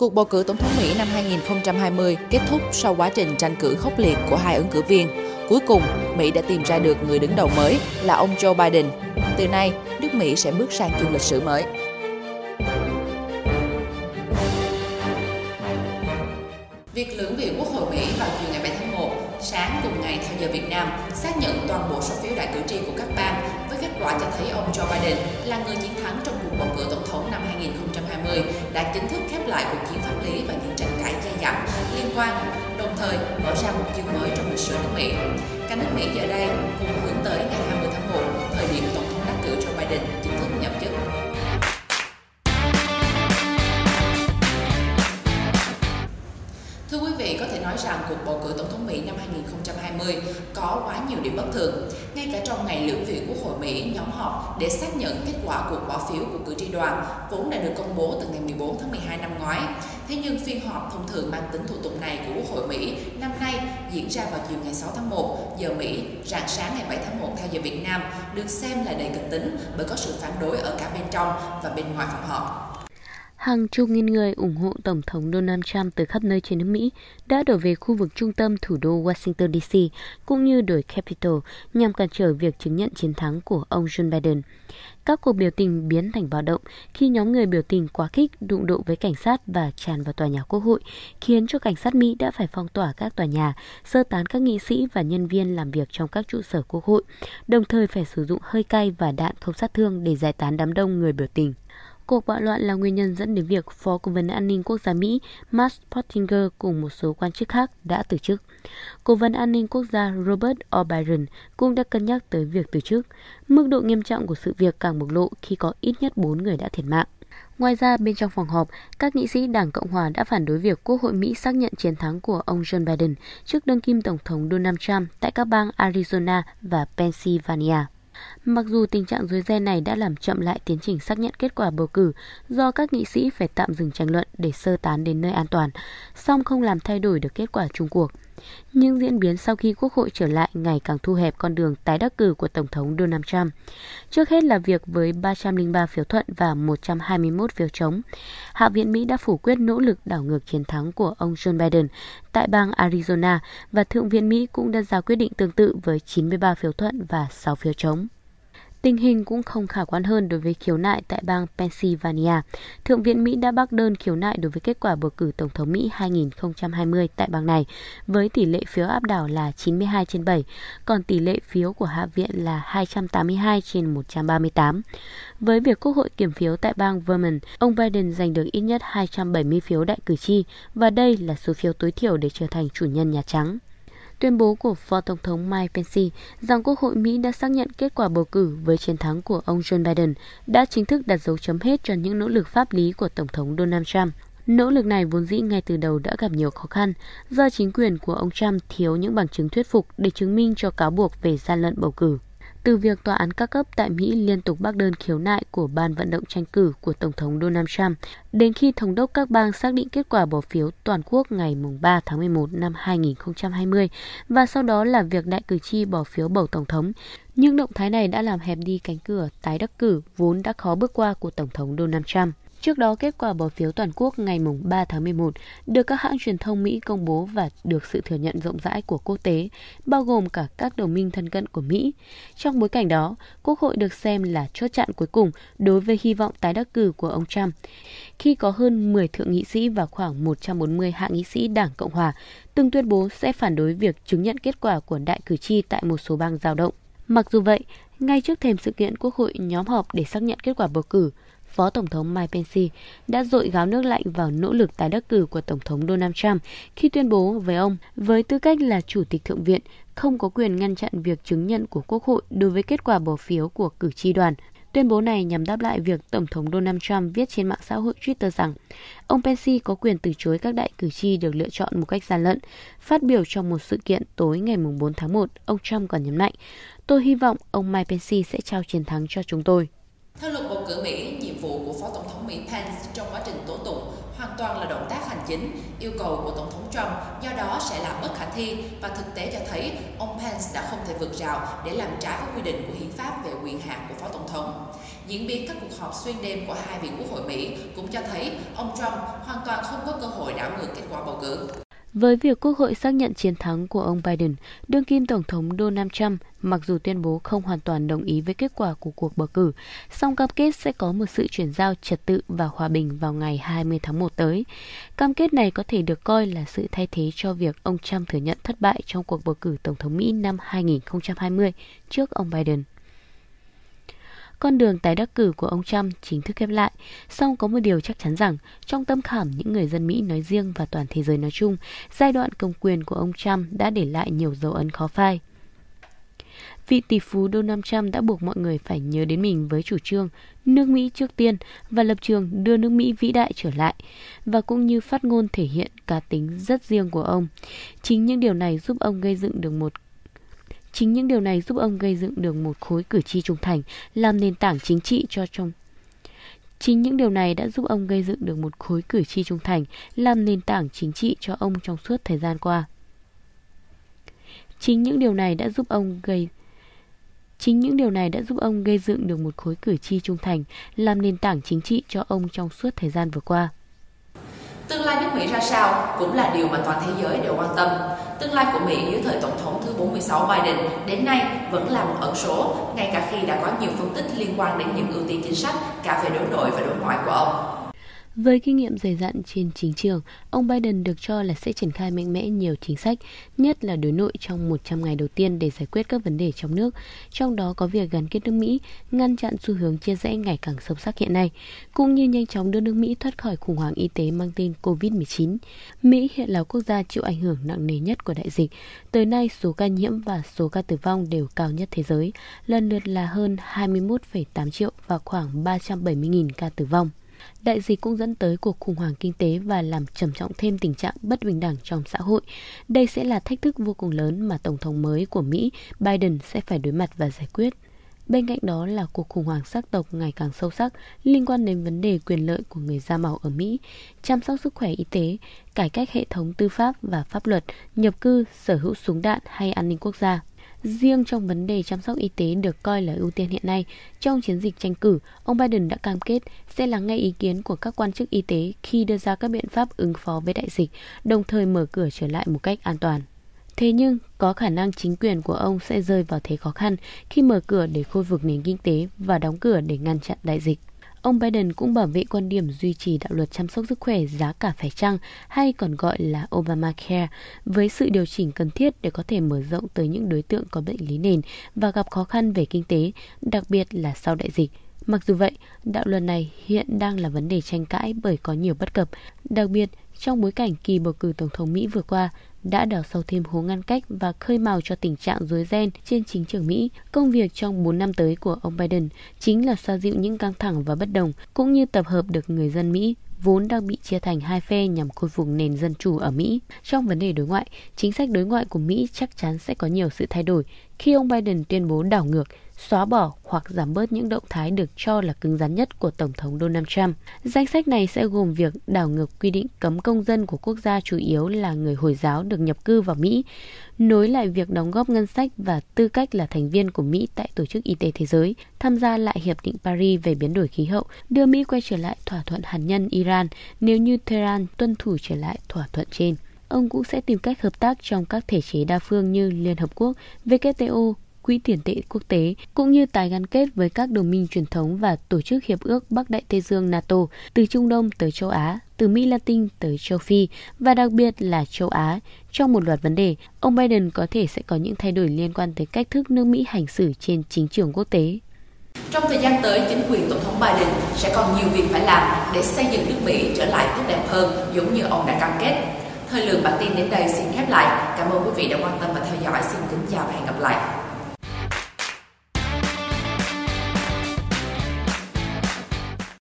Cuộc bầu cử tổng thống Mỹ năm 2020 kết thúc sau quá trình tranh cử khốc liệt của hai ứng cử viên. Cuối cùng, Mỹ đã tìm ra được người đứng đầu mới là ông Joe Biden. Từ nay, nước Mỹ sẽ bước sang chương lịch sử mới. Việc lưỡng viện Quốc hội Mỹ vào chiều ngày 7 tháng 1, sáng cùng ngày theo giờ Việt Nam, xác nhận toàn bộ số phiếu đại cử tri của các bang quả cho thấy ông Joe Biden là người chiến thắng trong cuộc bầu cử tổng thống năm 2020 đã chính thức khép lại cuộc chiến pháp lý và những tranh cãi dai dẳng liên quan, đồng thời mở ra một chương mới trong lịch sử nước Mỹ. Cả nước Mỹ giờ đây cùng hướng tới ngày 20 tháng 1, thời điểm tổng thống đắc cử Joe Biden chính thức nhậm chức. Rằng cuộc bầu cử tổng thống Mỹ năm 2020 có quá nhiều điểm bất thường. Ngay cả trong ngày lưỡng viện Quốc hội Mỹ nhóm họp để xác nhận kết quả cuộc bỏ phiếu của cử tri đoàn vốn đã được công bố từ ngày 14 tháng 12 năm ngoái. Thế nhưng phiên họp thông thường mang tính thủ tục này của Quốc hội Mỹ năm nay diễn ra vào chiều ngày 6 tháng 1 giờ Mỹ, rạng sáng ngày 7 tháng 1 theo giờ Việt Nam, được xem là đầy kịch tính bởi có sự phản đối ở cả bên trong và bên ngoài phòng họp. Hàng chục nghìn người ủng hộ Tổng thống Donald Trump từ khắp nơi trên nước Mỹ đã đổ về khu vực trung tâm thủ đô Washington DC cũng như đồi Capitol nhằm cản trở việc chứng nhận chiến thắng của ông Joe Biden. Các cuộc biểu tình biến thành bạo động khi nhóm người biểu tình quá khích đụng độ với cảnh sát và tràn vào tòa nhà quốc hội, khiến cho cảnh sát Mỹ đã phải phong tỏa các tòa nhà, sơ tán các nghị sĩ và nhân viên làm việc trong các trụ sở quốc hội, đồng thời phải sử dụng hơi cay và đạn không sát thương để giải tán đám đông người biểu tình. Cuộc bạo loạn là nguyên nhân dẫn đến việc Phó Cố vấn An ninh Quốc gia Mỹ Matt Pottinger cùng một số quan chức khác đã từ chức. Cố vấn An ninh Quốc gia Robert O'Brien cũng đã cân nhắc tới việc từ chức. Mức độ nghiêm trọng của sự việc càng bộc lộ khi có ít nhất 4 người đã thiệt mạng. Ngoài ra, bên trong phòng họp, các nghị sĩ Đảng Cộng Hòa đã phản đối việc Quốc hội Mỹ xác nhận chiến thắng của ông Joe Biden trước đương kim Tổng thống Donald Trump tại các bang Arizona và Pennsylvania. Mặc dù tình trạng dối ghen này đã làm chậm lại tiến trình xác nhận kết quả bầu cử do các nghị sĩ phải tạm dừng tranh luận để sơ tán đến nơi an toàn, song không làm thay đổi được kết quả chung cuộc. Nhưng diễn biến sau khi Quốc hội trở lại ngày càng thu hẹp con đường tái đắc cử của Tổng thống Donald Trump. Trước hết là việc với 303 phiếu thuận và 121 phiếu chống, Hạ viện Mỹ đã phủ quyết nỗ lực đảo ngược chiến thắng của ông Joe Biden tại bang Arizona và Thượng viện Mỹ cũng đã ra quyết định tương tự với 93 phiếu thuận và 6 phiếu chống. Tình hình cũng không khả quan hơn đối với khiếu nại tại bang Pennsylvania. Thượng viện Mỹ đã bác đơn khiếu nại đối với kết quả bầu cử Tổng thống Mỹ 2020 tại bang này, với tỷ lệ phiếu áp đảo là 92 trên 7, còn tỷ lệ phiếu của Hạ viện là 282 trên 138. Với việc Quốc hội kiểm phiếu tại bang Vermont, ông Biden giành được ít nhất 270 phiếu đại cử tri, và đây là số phiếu tối thiểu để trở thành chủ nhân Nhà Trắng. Tuyên bố của Phó Tổng thống Mike Pence rằng Quốc hội Mỹ đã xác nhận kết quả bầu cử với chiến thắng của ông Joe Biden đã chính thức đặt dấu chấm hết cho những nỗ lực pháp lý của Tổng thống Donald Trump. Nỗ lực này vốn dĩ ngay từ đầu đã gặp nhiều khó khăn, do chính quyền của ông Trump thiếu những bằng chứng thuyết phục để chứng minh cho cáo buộc về gian lận bầu cử từ việc tòa án các cấp tại Mỹ liên tục bác đơn khiếu nại của ban vận động tranh cử của Tổng thống Donald Trump, đến khi thống đốc các bang xác định kết quả bỏ phiếu toàn quốc ngày 3 tháng 11 năm 2020 và sau đó là việc đại cử tri bỏ phiếu bầu Tổng thống. những động thái này đã làm hẹp đi cánh cửa, tái đắc cử vốn đã khó bước qua của Tổng thống Donald Trump. Trước đó, kết quả bỏ phiếu toàn quốc ngày 3 tháng 11 được các hãng truyền thông Mỹ công bố và được sự thừa nhận rộng rãi của quốc tế, bao gồm cả các đồng minh thân cận của Mỹ. Trong bối cảnh đó, Quốc hội được xem là chốt chặn cuối cùng đối với hy vọng tái đắc cử của ông Trump, khi có hơn 10 thượng nghị sĩ và khoảng 140 hạ nghị sĩ Đảng Cộng Hòa từng tuyên bố sẽ phản đối việc chứng nhận kết quả của đại cử tri tại một số bang giao động. Mặc dù vậy, ngay trước thềm sự kiện Quốc hội nhóm họp để xác nhận kết quả bầu cử, Phó Tổng thống Mike Pence đã dội gáo nước lạnh vào nỗ lực tái đắc cử của Tổng thống Donald Trump khi tuyên bố với ông, với tư cách là Chủ tịch Thượng viện, không có quyền ngăn chặn việc chứng nhận của Quốc hội đối với kết quả bỏ phiếu của cử tri đoàn. Tuyên bố này nhằm đáp lại việc Tổng thống Donald Trump viết trên mạng xã hội Twitter rằng ông Pence có quyền từ chối các đại cử tri được lựa chọn một cách gian lận. Phát biểu trong một sự kiện tối ngày 4 tháng 1, ông Trump còn nhấn mạnh, tôi hy vọng ông Mike Pence sẽ trao chiến thắng cho chúng tôi. Theo luật bầu cử Mỹ, nhiệm vụ của Phó Tổng thống Mỹ Pence trong quá trình tố tụng hoàn toàn là động tác hành chính, yêu cầu của Tổng thống Trump do đó sẽ là bất khả thi và thực tế cho thấy ông Pence đã không thể vượt rào để làm trái với quy định của hiến pháp về quyền hạn của Phó Tổng thống. diễn biến các cuộc họp xuyên đêm của hai viện quốc hội Mỹ cũng cho thấy ông Trump hoàn toàn không có cơ hội đảo ngược kết quả bầu cử. Với việc Quốc hội xác nhận chiến thắng của ông Biden, đương kim Tổng thống Donald Trump mặc dù tuyên bố không hoàn toàn đồng ý với kết quả của cuộc bầu cử, song cam kết sẽ có một sự chuyển giao trật tự và hòa bình vào ngày 20 tháng 1 tới. Cam kết này có thể được coi là sự thay thế cho việc ông Trump thừa nhận thất bại trong cuộc bầu cử Tổng thống Mỹ năm 2020 trước ông Biden con đường tái đắc cử của ông Trump chính thức khép lại. Song có một điều chắc chắn rằng, trong tâm khảm những người dân Mỹ nói riêng và toàn thế giới nói chung, giai đoạn công quyền của ông Trump đã để lại nhiều dấu ấn khó phai. Vị tỷ phú Donald Trump đã buộc mọi người phải nhớ đến mình với chủ trương nước Mỹ trước tiên và lập trường đưa nước Mỹ vĩ đại trở lại, và cũng như phát ngôn thể hiện cá tính rất riêng của ông. Chính những điều này giúp ông gây dựng được một Chính những điều này giúp ông gây dựng được một khối cử tri trung thành, làm nền tảng chính trị cho trong Chính những điều này đã giúp ông gây dựng được một khối cử tri trung thành, làm nền tảng chính trị cho ông trong suốt thời gian qua. Chính những điều này đã giúp ông gây Chính những điều này đã giúp ông gây dựng được một khối cử tri trung thành, làm nền tảng chính trị cho ông trong suốt thời gian vừa qua. Tương lai nước Mỹ ra sao cũng là điều mà toàn thế giới đều quan tâm. Tương lai của Mỹ dưới thời Tổng thống thứ 46 Biden đến nay vẫn là một ẩn số, ngay cả khi đã có nhiều phân tích liên quan đến những ưu tiên chính sách cả về đối nội và đối ngoại của ông. Với kinh nghiệm dày dặn trên chính trường, ông Biden được cho là sẽ triển khai mạnh mẽ nhiều chính sách, nhất là đối nội trong 100 ngày đầu tiên để giải quyết các vấn đề trong nước, trong đó có việc gắn kết nước Mỹ, ngăn chặn xu hướng chia rẽ ngày càng sâu sắc hiện nay, cũng như nhanh chóng đưa nước Mỹ thoát khỏi khủng hoảng y tế mang tên COVID-19. Mỹ hiện là quốc gia chịu ảnh hưởng nặng nề nhất của đại dịch. Tới nay, số ca nhiễm và số ca tử vong đều cao nhất thế giới, lần lượt là hơn 21,8 triệu và khoảng 370.000 ca tử vong. Đại dịch cũng dẫn tới cuộc khủng hoảng kinh tế và làm trầm trọng thêm tình trạng bất bình đẳng trong xã hội. Đây sẽ là thách thức vô cùng lớn mà Tổng thống mới của Mỹ, Biden sẽ phải đối mặt và giải quyết. Bên cạnh đó là cuộc khủng hoảng sắc tộc ngày càng sâu sắc liên quan đến vấn đề quyền lợi của người da màu ở Mỹ, chăm sóc sức khỏe y tế, cải cách hệ thống tư pháp và pháp luật, nhập cư, sở hữu súng đạn hay an ninh quốc gia. Riêng trong vấn đề chăm sóc y tế được coi là ưu tiên hiện nay, trong chiến dịch tranh cử, ông Biden đã cam kết sẽ lắng nghe ý kiến của các quan chức y tế khi đưa ra các biện pháp ứng phó với đại dịch, đồng thời mở cửa trở lại một cách an toàn. Thế nhưng, có khả năng chính quyền của ông sẽ rơi vào thế khó khăn khi mở cửa để khôi phục nền kinh tế và đóng cửa để ngăn chặn đại dịch. Ông Biden cũng bảo vệ quan điểm duy trì đạo luật chăm sóc sức khỏe giá cả phải chăng hay còn gọi là Obamacare với sự điều chỉnh cần thiết để có thể mở rộng tới những đối tượng có bệnh lý nền và gặp khó khăn về kinh tế, đặc biệt là sau đại dịch. Mặc dù vậy, đạo luật này hiện đang là vấn đề tranh cãi bởi có nhiều bất cập, đặc biệt trong bối cảnh kỳ bầu cử Tổng thống Mỹ vừa qua đã đào sâu thêm hố ngăn cách và khơi mào cho tình trạng rối ren trên chính trường Mỹ. Công việc trong 4 năm tới của ông Biden chính là xoa dịu những căng thẳng và bất đồng, cũng như tập hợp được người dân Mỹ vốn đang bị chia thành hai phe nhằm khôi phục nền dân chủ ở Mỹ. Trong vấn đề đối ngoại, chính sách đối ngoại của Mỹ chắc chắn sẽ có nhiều sự thay đổi khi ông Biden tuyên bố đảo ngược xóa bỏ hoặc giảm bớt những động thái được cho là cứng rắn nhất của Tổng thống Donald Trump. Danh sách này sẽ gồm việc đảo ngược quy định cấm công dân của quốc gia chủ yếu là người Hồi giáo được nhập cư vào Mỹ, nối lại việc đóng góp ngân sách và tư cách là thành viên của Mỹ tại Tổ chức Y tế Thế giới, tham gia lại Hiệp định Paris về biến đổi khí hậu, đưa Mỹ quay trở lại thỏa thuận hạt nhân Iran nếu như Tehran tuân thủ trở lại thỏa thuận trên ông cũng sẽ tìm cách hợp tác trong các thể chế đa phương như Liên Hợp Quốc, WTO, Quỹ tiền tệ quốc tế, cũng như tái gắn kết với các đồng minh truyền thống và tổ chức hiệp ước Bắc Đại Tây Dương NATO từ Trung Đông tới châu Á, từ Mỹ Latin tới châu Phi và đặc biệt là châu Á. Trong một loạt vấn đề, ông Biden có thể sẽ có những thay đổi liên quan tới cách thức nước Mỹ hành xử trên chính trường quốc tế. Trong thời gian tới, chính quyền Tổng thống Biden sẽ còn nhiều việc phải làm để xây dựng nước Mỹ trở lại tốt đẹp hơn giống như ông đã cam kết. Thời lượng bản tin đến đây xin khép lại. Cảm ơn quý vị đã quan tâm và theo dõi. Xin kính chào và hẹn gặp lại.